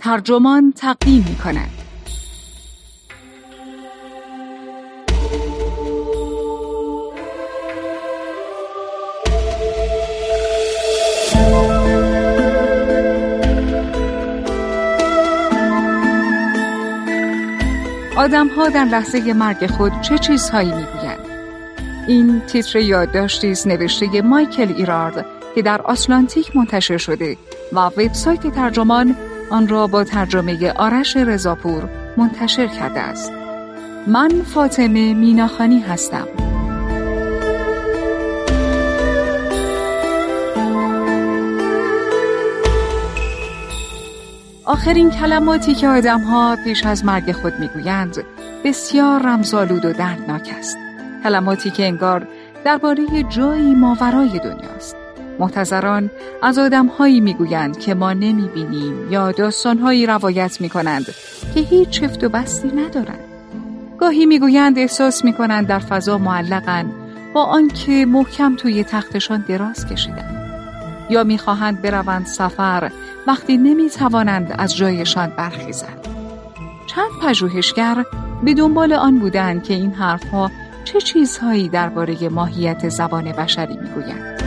ترجمان تقدیم می کند. آدم ها در لحظه مرگ خود چه چیزهایی می‌گویند این تیتر یادداشتی است نوشته مایکل ایرارد که در آتلانتیک منتشر شده و وبسایت ترجمان آن را با ترجمه آرش رضاپور منتشر کرده است. من فاطمه میناخانی هستم. آخرین کلماتی که آدمها پیش از مرگ خود می‌گویند بسیار رمزآلود و دردناک است. کلماتی که انگار درباره جایی ماورای دنیاست. محتضران از آدمهایی می‌گویند که ما نمی‌بینیم یا داستانهایی روایت می‌کنند که هیچ چفت و بستی ندارند. گاهی می‌گویند احساس می‌کنند در فضا معلقند با آنکه محکم توی تختشان دراز کشیدند یا می‌خواهند بروند سفر وقتی نمی‌توانند از جایشان برخیزند. چند پژوهشگر به دنبال آن بودند که این حرفها چه چیزهایی درباره ماهیت زبان بشری می‌گویند.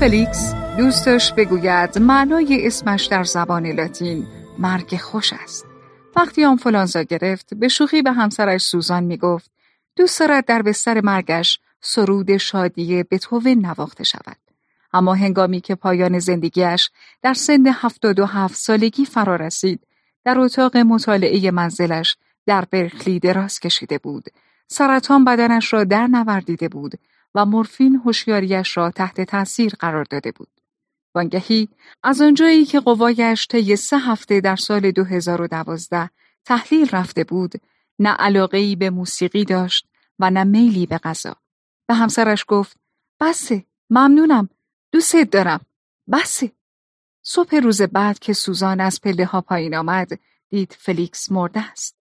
فلیکس دوستش بگوید معنای اسمش در زبان لاتین مرگ خوش است. وقتی آنفولانزا گرفت به شوخی به همسرش سوزان می گفت دوست دارد در بستر مرگش سرود شادی بتوون نواخته شود. اما هنگامی که پایان زندگیش در سن هفتاد و هفت سالگی فرا رسید در اتاق مطالعه منزلش در برکلی دراز کشیده بود سرطان بدنش را در نوردیده بود و مورفین هوشیاریش را تحت تاثیر قرار داده بود. وانگهی از آنجایی که قوایش طی سه هفته در سال 2012 تحلیل رفته بود، نه علاقه به موسیقی داشت و نه میلی به غذا. به همسرش گفت: بسه، ممنونم، دوست دارم، بسه. صبح روز بعد که سوزان از پله ها پایین آمد، دید فلیکس مرده است.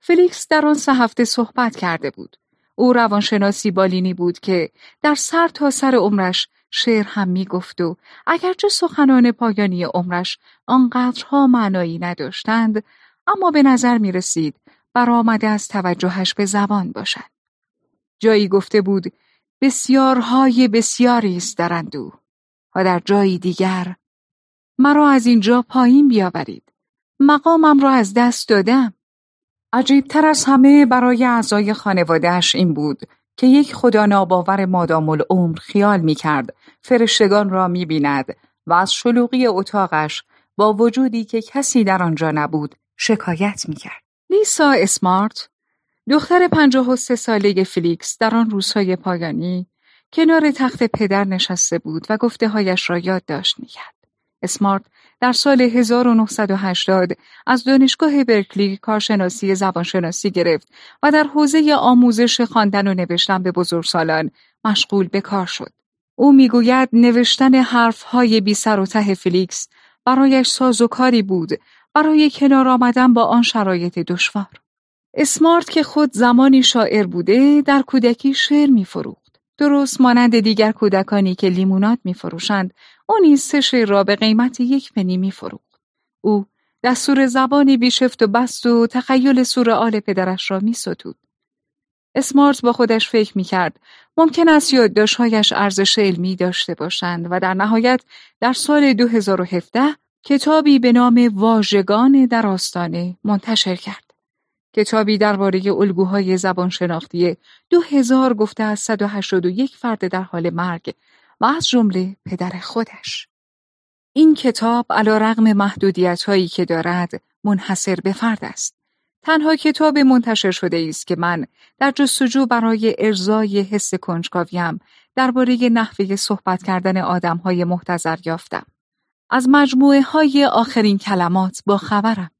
فلیکس در آن سه هفته صحبت کرده بود. او روانشناسی بالینی بود که در سر تا سر عمرش شعر هم می گفت و اگرچه سخنان پایانی عمرش آنقدرها معنایی نداشتند اما به نظر می رسید برآمده از توجهش به زبان باشد. جایی گفته بود بسیارهای بسیاری است در اندوه و در جایی دیگر مرا از اینجا پایین بیاورید. مقامم را از دست دادم. عجیبتر از همه برای اعضای خانوادهش این بود که یک خدا ناباور مادام العمر خیال می کرد فرشتگان را می بیند و از شلوغی اتاقش با وجودی که کسی در آنجا نبود شکایت می کرد. لیسا اسمارت دختر پنجاه و سه ساله فلیکس در آن روزهای پایانی کنار تخت پدر نشسته بود و گفته هایش را یادداشت می کرد. اسمارت در سال 1980 از دانشگاه برکلی کارشناسی زبانشناسی گرفت و در حوزه آموزش خواندن و نوشتن به بزرگسالان مشغول به کار شد. او می‌گوید نوشتن حرفهای بی سر و ته فلیکس برایش سازوکاری بود برای کنار آمدن با آن شرایط دشوار. اسمارت که خود زمانی شاعر بوده در کودکی شعر میفروخت. درست مانند دیگر کودکانی که لیمونات میفروشند او نیز سه را به قیمت یک پنی میفروخت او دستور زبانی بیشفت و بست و تخیل آل پدرش را میستود اسمارت با خودش فکر می‌کرد ممکن است یادداشتهایش ارزش علمی داشته باشند و در نهایت در سال 2017 کتابی به نام واژگان در آستانه منتشر کرد. کتابی درباره الگوهای زبان شناختی دو هزار گفته از 181 فرد در حال مرگ و از جمله پدر خودش. این کتاب علا رغم محدودیت هایی که دارد منحصر به فرد است. تنها کتاب منتشر شده است که من در جستجو برای ارزای حس کنجکاویم درباره نحوه صحبت کردن آدم های محتظر یافتم. از مجموعه های آخرین کلمات با خبرم.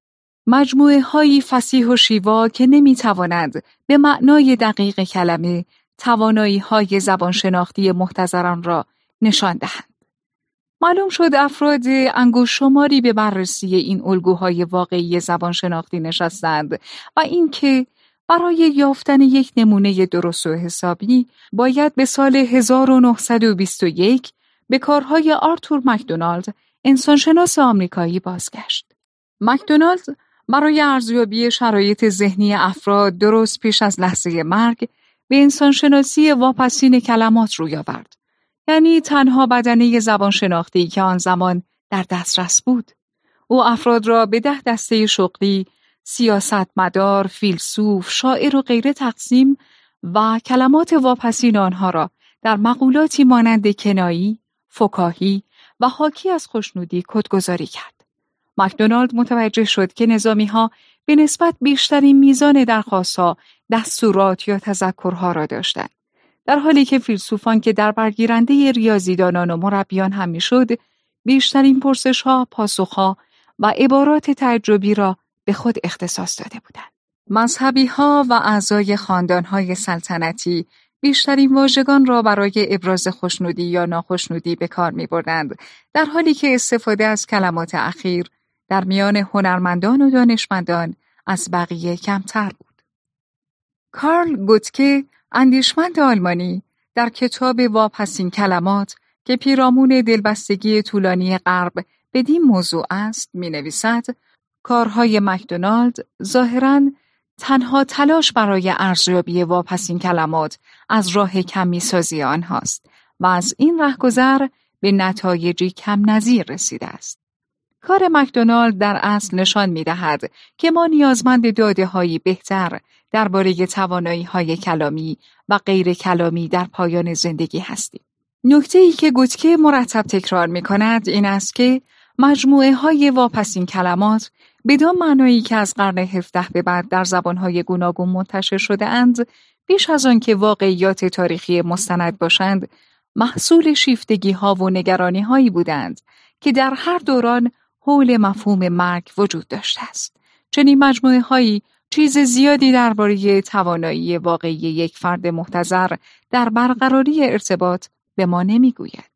مجموعه هایی فسیح و شیوا که نمی تواند به معنای دقیق کلمه توانایی های زبانشناختی محتضران را نشان دهند. معلوم شد افراد انگوش شماری به بررسی این الگوهای واقعی زبان شناختی نشستند و اینکه برای یافتن یک نمونه درست و حسابی باید به سال 1921 به کارهای آرتور مکدونالد انسانشناس آمریکایی بازگشت. مکدونالد برای ارزیابی شرایط ذهنی افراد درست پیش از لحظه مرگ به انسانشناسی واپسین کلمات روی آورد. یعنی تنها بدنه زبان شناختی که آن زمان در دسترس بود. او افراد را به ده دسته شغلی، سیاستمدار، فیلسوف، شاعر و غیره تقسیم و کلمات واپسین آنها را در مقولاتی مانند کنایی، فکاهی و حاکی از خوشنودی کدگذاری کرد. مکدونالد متوجه شد که نظامی ها به نسبت بیشترین میزان درخواستها، دستورات یا تذکرها را داشتند. در حالی که فیلسوفان که در برگیرنده ریاضیدانان و مربیان هم می‌شد بیشترین پرسش ها، پاسخ ها و عبارات تعجبی را به خود اختصاص داده بودند. مذهبی ها و اعضای خاندان های سلطنتی بیشترین واژگان را برای ابراز خوشنودی یا ناخشنودی به کار می بردند در حالی که استفاده از کلمات اخیر در میان هنرمندان و دانشمندان از بقیه کمتر بود. کارل گوتکه اندیشمند آلمانی در کتاب واپسین کلمات که پیرامون دلبستگی طولانی غرب بدین موضوع است می نویسد کارهای مکدونالد ظاهرا تنها تلاش برای ارزیابی واپسین کلمات از راه کمی سازی آنهاست و از این رهگذر به نتایجی کم نظیر رسیده است. کار مکدونالد در اصل نشان می دهد که ما نیازمند داده هایی بهتر درباره توانایی های کلامی و غیر کلامی در پایان زندگی هستیم. نکته ای که گوتکه مرتب تکرار می کند این است که مجموعه های واپسین کلمات بدان معنایی که از قرن هفته به بعد در زبانهای گوناگون منتشر شده اند بیش از آن که واقعیات تاریخی مستند باشند محصول شیفتگی ها و نگرانی هایی بودند که در هر دوران حول مفهوم مرگ وجود داشته است. چنین مجموعه هایی چیز زیادی درباره توانایی واقعی یک فرد محتظر در برقراری ارتباط به ما نمی‌گوید.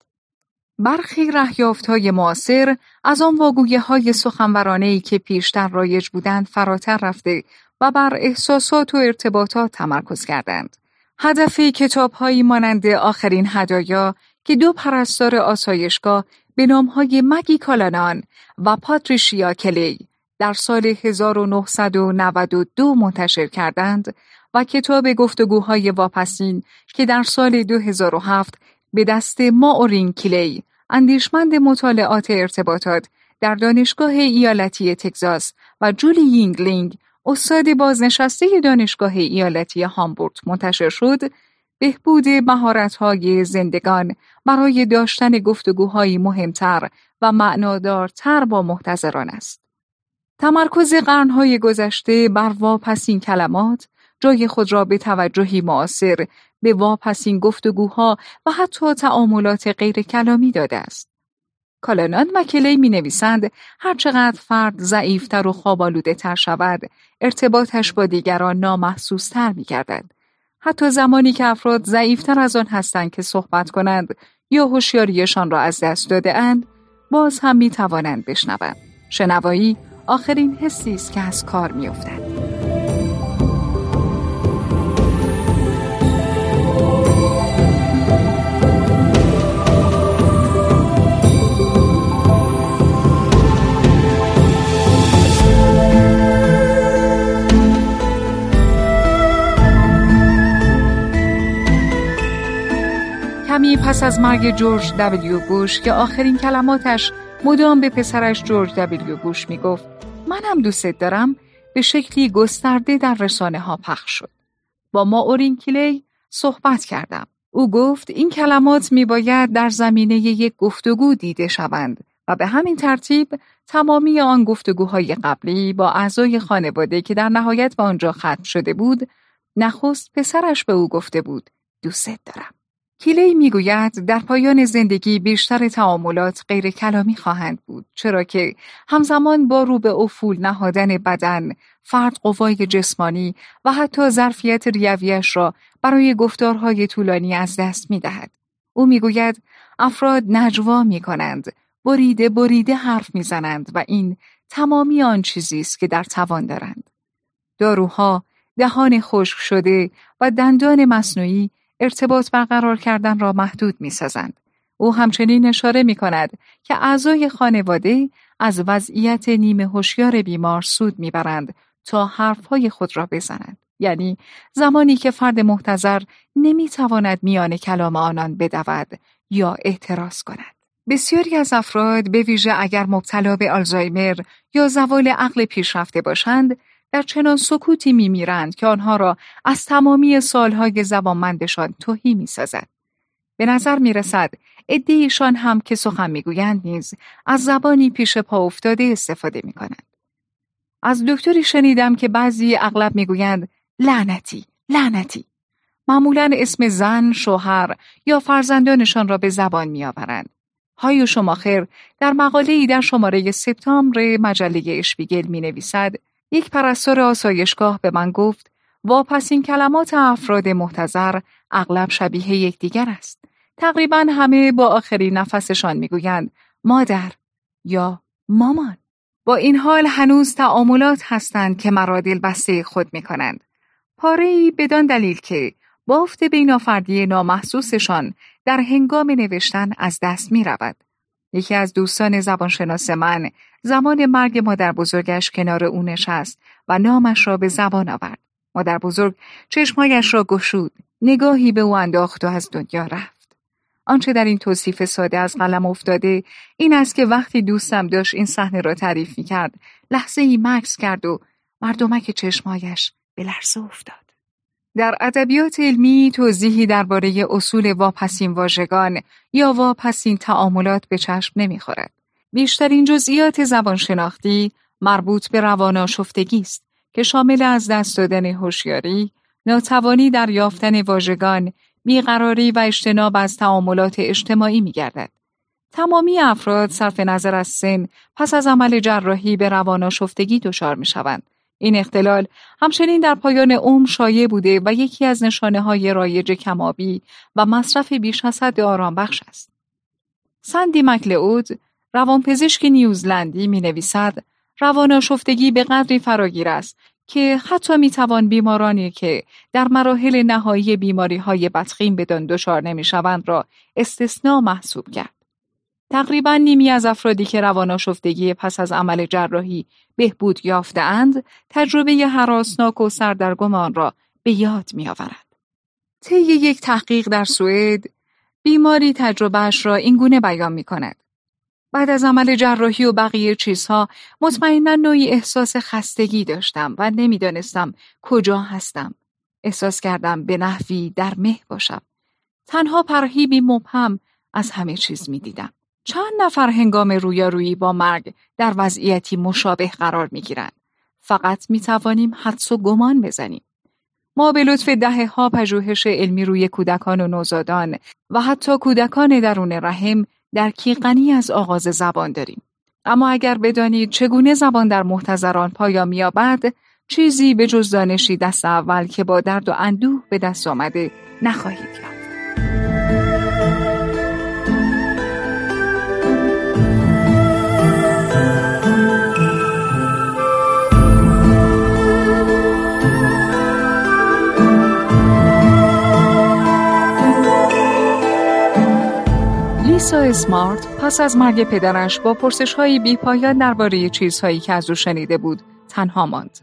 برخی رهیافت های معاصر از آن واگویه های سخنورانه که پیشتر رایج بودند فراتر رفته و بر احساسات و ارتباطات تمرکز کردند. هدف کتاب هایی مانند آخرین هدایا که دو پرستار آسایشگاه به های مگی کالانان و پاتریشیا کلی در سال 1992 منتشر کردند و کتاب گفتگوهای واپسین که در سال 2007 به دست ماورین کلی اندیشمند مطالعات ارتباطات در دانشگاه ایالتی تگزاس و جولی یینگلینگ استاد بازنشسته دانشگاه ایالتی هامبورگ منتشر شد بهبود مهارت‌های زندگان برای داشتن گفتگوهایی مهمتر و معنادارتر با محتضران است. تمرکز قرنهای گذشته بر واپسین کلمات جای خود را به توجهی معاصر به واپسین گفتگوها و حتی تعاملات غیر کلامی داده است. کالانان و کلی می نویسند هرچقدر فرد ضعیفتر و خوابالوده تر شود ارتباطش با دیگران نامحسوس تر می گردد. حتی زمانی که افراد ضعیفتر از آن هستند که صحبت کنند یا هوشیاریشان را از دست داده اند باز هم می توانند بشنوند. شنوایی آخرین حسی است که از کار می افتد. کمی پس از مرگ جورج دبلیو بوش که آخرین کلماتش مدام به پسرش جورج دبلیو بوش می گفت منم دوستت دارم به شکلی گسترده در رسانه ها پخش شد. با ما اورین کلی صحبت کردم. او گفت این کلمات می باید در زمینه یک گفتگو دیده شوند و به همین ترتیب تمامی آن گفتگوهای قبلی با اعضای خانواده که در نهایت به آنجا ختم شده بود نخست پسرش به او گفته بود دوستت دارم. کیلی می‌گوید در پایان زندگی بیشتر تعاملات غیر کلامی خواهند بود چرا که همزمان با رو به افول نهادن بدن فرد قوای جسمانی و حتی ظرفیت ریویش را برای گفتارهای طولانی از دست می دهد. او می‌گوید افراد نجوا می کنند، بریده بریده حرف می‌زنند و این تمامی آن چیزی است که در توان دارند. داروها، دهان خشک شده و دندان مصنوعی ارتباط برقرار کردن را محدود می سازند. او همچنین اشاره می کند که اعضای خانواده از وضعیت نیمه هوشیار بیمار سود می‌برند تا حرفهای خود را بزنند. یعنی زمانی که فرد محتظر نمی‌تواند میان کلام آنان بدود یا اعتراض کند. بسیاری از افراد به ویژه اگر مبتلا به آلزایمر یا زوال عقل پیشرفته باشند در چنان سکوتی میمیرند که آنها را از تمامی سالهای زبانمندشان توهی می‌سازد. به نظر می رسد ادهیشان هم که سخن می‌گویند نیز از زبانی پیش پا افتاده استفاده می کنند. از دکتری شنیدم که بعضی اغلب می‌گویند لعنتی لعنتی معمولا اسم زن، شوهر یا فرزندانشان را به زبان میآورند. های شماخر در مقاله ای در شماره سپتامبر مجله اشپیگل می نویسد یک پرستار آسایشگاه به من گفت واپس این کلمات افراد محتظر اغلب شبیه یکدیگر است. تقریبا همه با آخرین نفسشان می‌گویند مادر یا مامان. با این حال هنوز تعاملات هستند که مرا بسته خود می کنند. پاره ای بدان دلیل که بافت بینافردی نامحسوسشان در هنگام نوشتن از دست می رود. یکی از دوستان زبانشناس من زمان مرگ مادر بزرگش کنار او نشست و نامش را به زبان آورد. مادر بزرگ چشمایش را گشود، نگاهی به او انداخت و از دنیا رفت. آنچه در این توصیف ساده از قلم افتاده این است که وقتی دوستم داشت این صحنه را تعریف می کرد لحظه ای مکس کرد و مردمک چشمایش به لرزه افتاد. در ادبیات علمی توضیحی درباره اصول واپسین واژگان یا واپسین تعاملات به چشم نمی‌خورد. بیشترین جزئیات زبانشناختی مربوط به رواناشفتگی است که شامل از دست دادن هوشیاری، ناتوانی در یافتن واژگان، بیقراری و اجتناب از تعاملات اجتماعی میگردد. تمامی افراد صرف نظر از سن پس از عمل جراحی به رواناشفتگی دچار می‌شوند این اختلال همچنین در پایان عمر شایع بوده و یکی از نشانه های رایج کمابی و مصرف بیش از حد آرام بخش است. سندی مکلعود روانپزشک نیوزلندی می نویسد رواناشفتگی به قدری فراگیر است که حتی می توان بیمارانی که در مراحل نهایی بیماری های بدخیم بدان دچار نمی شوند را استثناء محسوب کرد. تقریبا نیمی از افرادی که رواناشفتگی پس از عمل جراحی بهبود یافتهاند تجربه حراسناک و سردرگمان را به یاد میآورند. طی یک تحقیق در سوئد بیماری تجربهش را اینگونه بیان می کند. بعد از عمل جراحی و بقیه چیزها مطمئنا نوعی احساس خستگی داشتم و نمی‌دانستم کجا هستم. احساس کردم به نحوی در مه باشم. تنها پرهیبی مبهم از همه چیز می دیدم. چند نفر هنگام رویارویی با مرگ در وضعیتی مشابه قرار می گیرند. فقط می توانیم حدس و گمان بزنیم. ما به لطف دهه ها پژوهش علمی روی کودکان و نوزادان و حتی کودکان درون رحم در غنی از آغاز زبان داریم. اما اگر بدانید چگونه زبان در محتضران پایا مییابد چیزی به جز دانشی دست اول که با درد و اندوه به دست آمده نخواهید یافت. لیسا اسمارت پس از مرگ پدرش با پرسش هایی بی پایان درباره چیزهایی که از او شنیده بود تنها ماند.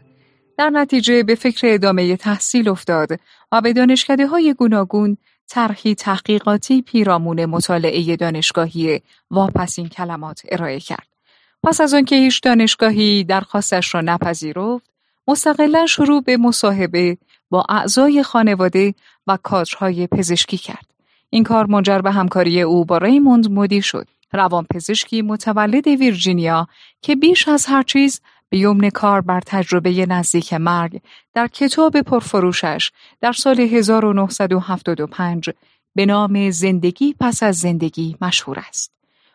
در نتیجه به فکر ادامه تحصیل افتاد و به دانشکده های گوناگون طرحی تحقیقاتی پیرامون مطالعه دانشگاهی واپسین کلمات ارائه کرد. پس از آنکه هیچ دانشگاهی درخواستش را نپذیرفت، مستقلا شروع به مصاحبه با اعضای خانواده و کادرهای پزشکی کرد. این کار منجر به همکاری او با ریموند مودی شد. روانپزشکی متولد ویرجینیا که بیش از هر چیز به یمن کار بر تجربه نزدیک مرگ در کتاب پرفروشش در سال 1975 به نام زندگی پس از زندگی مشهور است.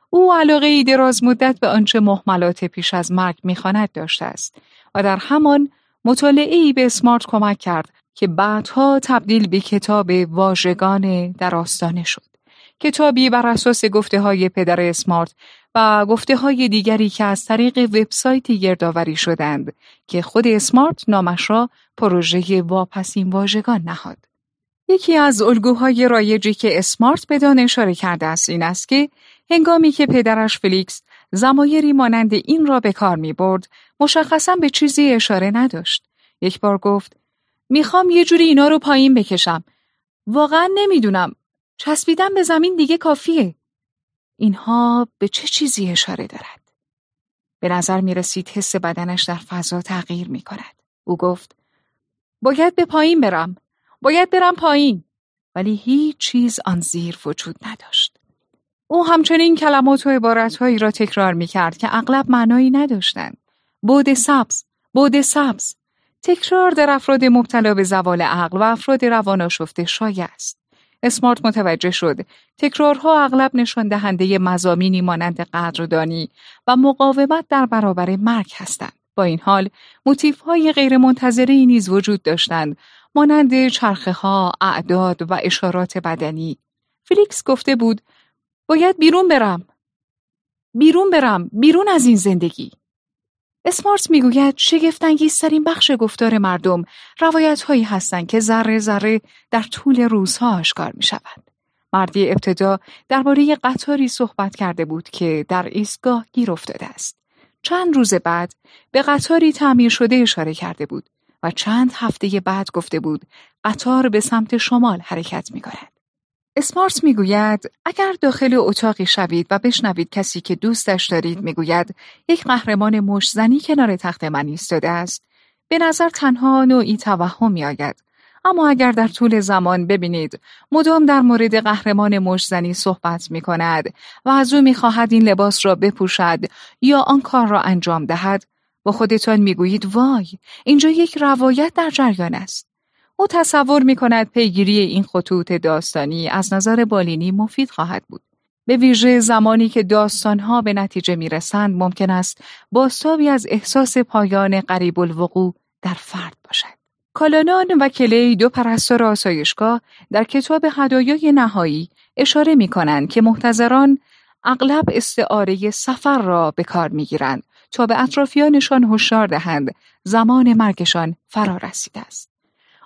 او علاقه ای دراز مدت به آنچه محملات پیش از مرگ می‌خواند داشته است و در همان مطالعه ای به اسمارت کمک کرد که بعدها تبدیل به کتاب واژگان در آستانه شد. کتابی بر اساس گفته های پدر اسمارت و گفته های دیگری که از طریق وبسایتی گردآوری شدند که خود اسمارت نامش را پروژه واپسین واژگان نهاد. یکی از الگوهای رایجی که اسمارت بدان اشاره کرده است این است که هنگامی که پدرش فلیکس زمایری مانند این را به کار می برد مشخصا به چیزی اشاره نداشت. یک بار گفت می‌خوام یه جوری اینا رو پایین بکشم. واقعا نمی‌دونم. چسبیدن به زمین دیگه کافیه. اینها به چه چیزی اشاره دارد؟ به نظر می رسید حس بدنش در فضا تغییر می کند. او گفت باید به پایین برم. باید برم پایین. ولی هیچ چیز آن زیر وجود نداشت. او همچنین کلمات و عبارتهایی را تکرار می کرد که اغلب معنایی نداشتند. بود سبز، بود سبز. تکرار در افراد مبتلا به زوال عقل و افراد روان آشفته شایع است. اسمارت متوجه شد تکرارها اغلب نشان دهنده مزامینی مانند قدردانی و مقاومت در برابر مرگ هستند. با این حال موتیف های غیر منتظری نیز وجود داشتند مانند چرخه ها، اعداد و اشارات بدنی. فلیکس گفته بود باید بیرون برم. بیرون برم. بیرون از این زندگی. اسمارت می‌گوید شگفتانگیزترین بخش گفتار مردم روایت هایی هستند که ذره ذره در طول روزها آشکار می شود. مردی ابتدا درباره قطاری صحبت کرده بود که در ایستگاه گیر افتاده است. چند روز بعد به قطاری تعمیر شده اشاره کرده بود و چند هفته بعد گفته بود قطار به سمت شمال حرکت می کند. اسمارت می‌گوید اگر داخل اتاقی شوید و بشنوید کسی که دوستش دارید می‌گوید یک قهرمان مشزنی کنار تخت من ایستاده است. به نظر تنها نوعی توهم میآید. اما اگر در طول زمان ببینید مدام در مورد قهرمان مشزنی صحبت می کند و از او می خواهد این لباس را بپوشد یا آن کار را انجام دهد با خودتان می‌گویید وای اینجا یک روایت در جریان است. او تصور می کند پیگیری این خطوط داستانی از نظر بالینی مفید خواهد بود. به ویژه زمانی که داستانها به نتیجه می رسند ممکن است باستابی از احساس پایان قریب الوقوع در فرد باشد. کالانان و کلی دو پرستار آسایشگاه در کتاب هدایای نهایی اشاره می کنند که محتضران اغلب استعاره سفر را به کار می گیرند تا به اطرافیانشان هشدار دهند زمان مرگشان فرا رسیده است.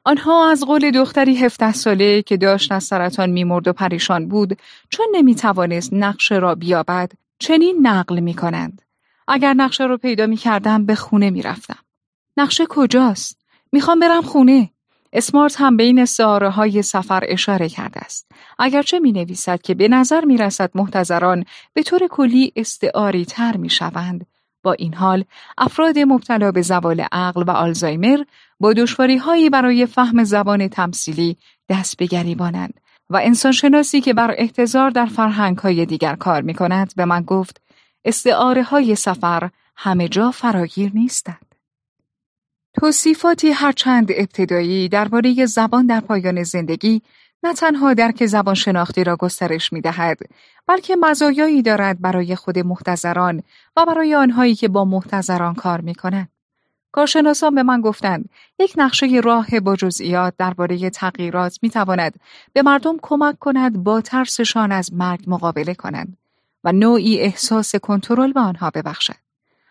آنها از قول دختری هفته ساله که داشت از سرطان میمرد و پریشان بود چون نمی‌توانست نقشه را بیابد چنین نقل می کنند. اگر نقشه را پیدا می کردم به خونه می رفتم. نقشه کجاست؟ می‌خوام برم خونه. اسمارت هم به این های سفر اشاره کرده است. اگرچه می نویسد که به نظر می رسد محتضران به طور کلی استعاری تر می شوند. با این حال افراد مبتلا به زوال عقل و آلزایمر با دشواری هایی برای فهم زبان تمثیلی دست به گریبانند و انسانشناسی که بر احتضار در فرهنگ های دیگر کار می کند به من گفت استعاره های سفر همه جا فراگیر نیستند. توصیفاتی هرچند ابتدایی درباره زبان در پایان زندگی نه تنها درک زبان شناختی را گسترش می دهد بلکه مزایایی دارد برای خود محتضران و برای آنهایی که با محتضران کار می کنند. کارشناسان به من گفتند یک نقشه راه با جزئیات درباره تغییرات می تواند به مردم کمک کند با ترسشان از مرگ مقابله کنند و نوعی احساس کنترل به آنها ببخشد.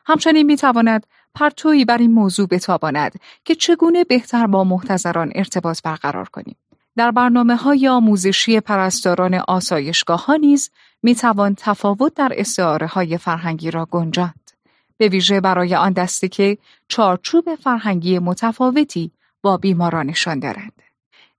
همچنین می تواند پرتویی بر این موضوع بتاباند که چگونه بهتر با محتضران ارتباط برقرار کنیم. در برنامه های آموزشی پرستاران آسایشگاه ها نیز می توان تفاوت در استعاره های فرهنگی را گنجاند. به ویژه برای آن دسته که چارچوب فرهنگی متفاوتی با بیمارانشان دارند.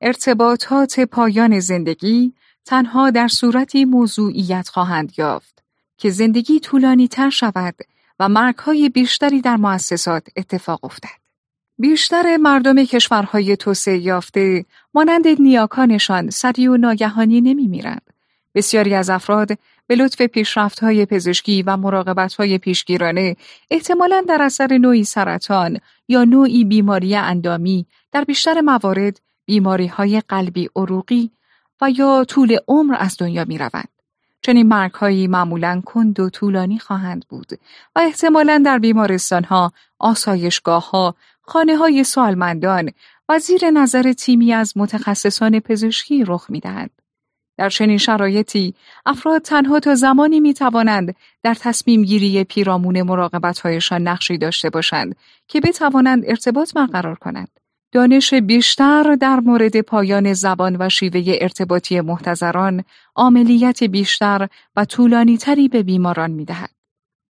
ارتباطات پایان زندگی تنها در صورتی موضوعیت خواهند یافت که زندگی طولانی تر شود و مرگ های بیشتری در مؤسسات اتفاق افتد. بیشتر مردم کشورهای توسعه یافته مانند نیاکانشان سریع و ناگهانی نمی میرند. بسیاری از افراد به لطف پیشرفت‌های پزشکی و مراقبت‌های پیشگیرانه احتمالاً در اثر نوعی سرطان یا نوعی بیماری اندامی در بیشتر موارد بیماری‌های قلبی عروقی و یا طول عمر از دنیا می روند. چنین مرگهایی معمولا کند و طولانی خواهند بود و احتمالا در بیمارستانها، آسایشگاهها، خانه های سالمندان و زیر نظر تیمی از متخصصان پزشکی رخ می دهند. در چنین شرایطی افراد تنها تا زمانی می توانند در تصمیم گیری پیرامون مراقبتهایشان نقشی داشته باشند که بتوانند ارتباط برقرار کنند. دانش بیشتر در مورد پایان زبان و شیوه ارتباطی محتضران عملیت بیشتر و طولانی تری به بیماران می دهد.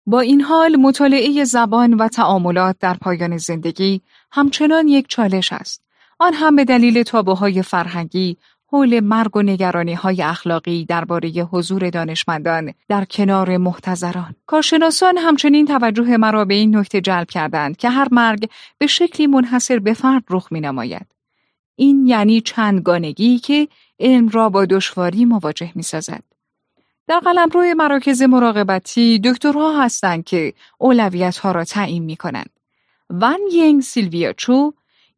با این حال مطالعه زبان و تعاملات در پایان زندگی همچنان یک چالش است. آن هم به دلیل تابوهای فرهنگی، حول مرگ و نگرانی های اخلاقی درباره حضور دانشمندان در کنار محتضران. کارشناسان همچنین توجه مرا به این نکته جلب کردند که هر مرگ به شکلی منحصر به فرد رخ می نماید. این یعنی چندگانگی که علم را با دشواری مواجه می سازد. در روی مراکز مراقبتی دکترها هستند که اولویت ها را تعیین می کنند. ون ینگ سیلویا چو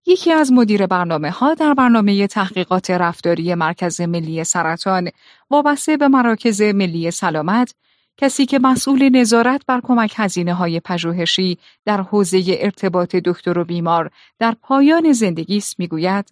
یکی از مدیر برنامه ها در برنامه تحقیقات رفتاری مرکز ملی سرطان وابسته به مراکز ملی سلامت کسی که مسئول نظارت بر کمک هزینه های پژوهشی در حوزه ارتباط دکتر و بیمار در پایان زندگی است می‌گوید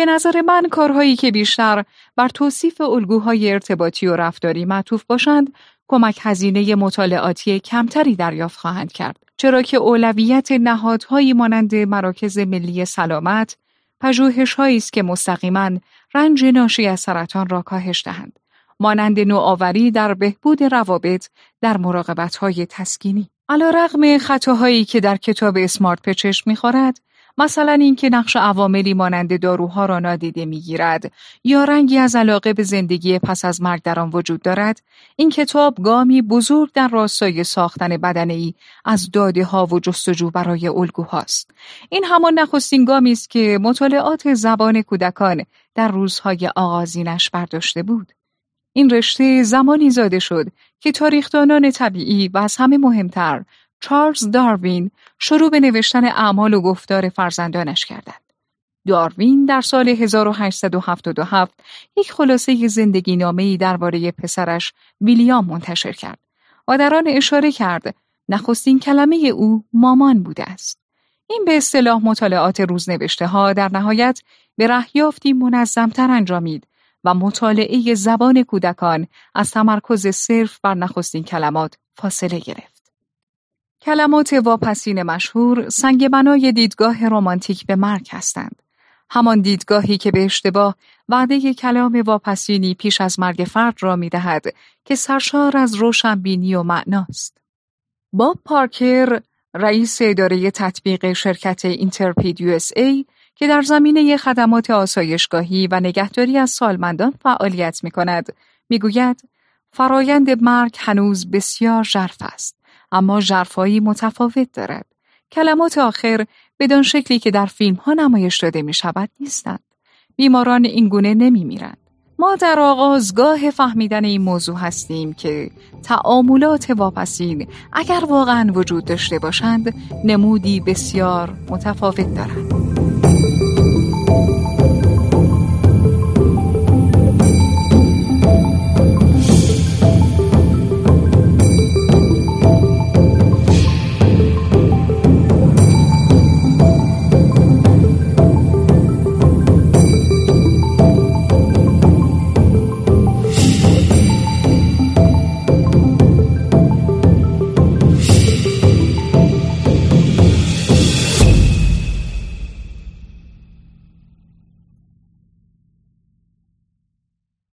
به نظر من کارهایی که بیشتر بر توصیف الگوهای ارتباطی و رفتاری معطوف باشند کمک هزینه مطالعاتی کمتری دریافت خواهند کرد. چرا که اولویت نهادهایی مانند مراکز ملی سلامت پژوهش است که مستقیما رنج ناشی از سرطان را کاهش دهند. مانند نوآوری در بهبود روابط در مراقبت های تسکینی. علا رغم خطاهایی که در کتاب اسمارت پچش می‌خورد مثلا اینکه نقش عواملی مانند داروها را نادیده می‌گیرد یا رنگی از علاقه به زندگی پس از مرگ در آن وجود دارد این کتاب گامی بزرگ در راستای ساختن بدنه ای از داده ها و جستجو برای الگوهاست. این همان نخستین گامی است که مطالعات زبان کودکان در روزهای آغازینش برداشته بود. این رشته زمانی زاده شد که تاریخدانان طبیعی و از همه مهمتر چارلز داروین شروع به نوشتن اعمال و گفتار فرزندانش کردند. داروین در سال 1877 یک خلاصه زندگی نامه درباره پسرش ویلیام منتشر کرد و در آن اشاره کرد نخستین کلمه او مامان بوده است. این به اصطلاح مطالعات روزنوشته ها در نهایت به رهیافتی منظمتر انجامید و مطالعه زبان کودکان از تمرکز صرف بر نخستین کلمات فاصله گرفت. کلمات واپسین مشهور سنگ بنای دیدگاه رمانتیک به مرگ هستند. همان دیدگاهی که به اشتباه وعده کلام واپسینی پیش از مرگ فرد را می دهد که سرشار از روشنبینی و معناست. باب پارکر رئیس اداره تطبیق شرکت اینترپید یو ای که در زمینه خدمات آسایشگاهی و نگهداری از سالمندان فعالیت می کند می گوید فرایند مرگ هنوز بسیار ژرف است. اما جرفایی متفاوت دارد. کلمات آخر بدان شکلی که در فیلم ها نمایش داده می شود نیستند. بیماران اینگونه نمی میرند. ما در آغازگاه فهمیدن این موضوع هستیم که تعاملات واپسین اگر واقعا وجود داشته باشند نمودی بسیار متفاوت دارند.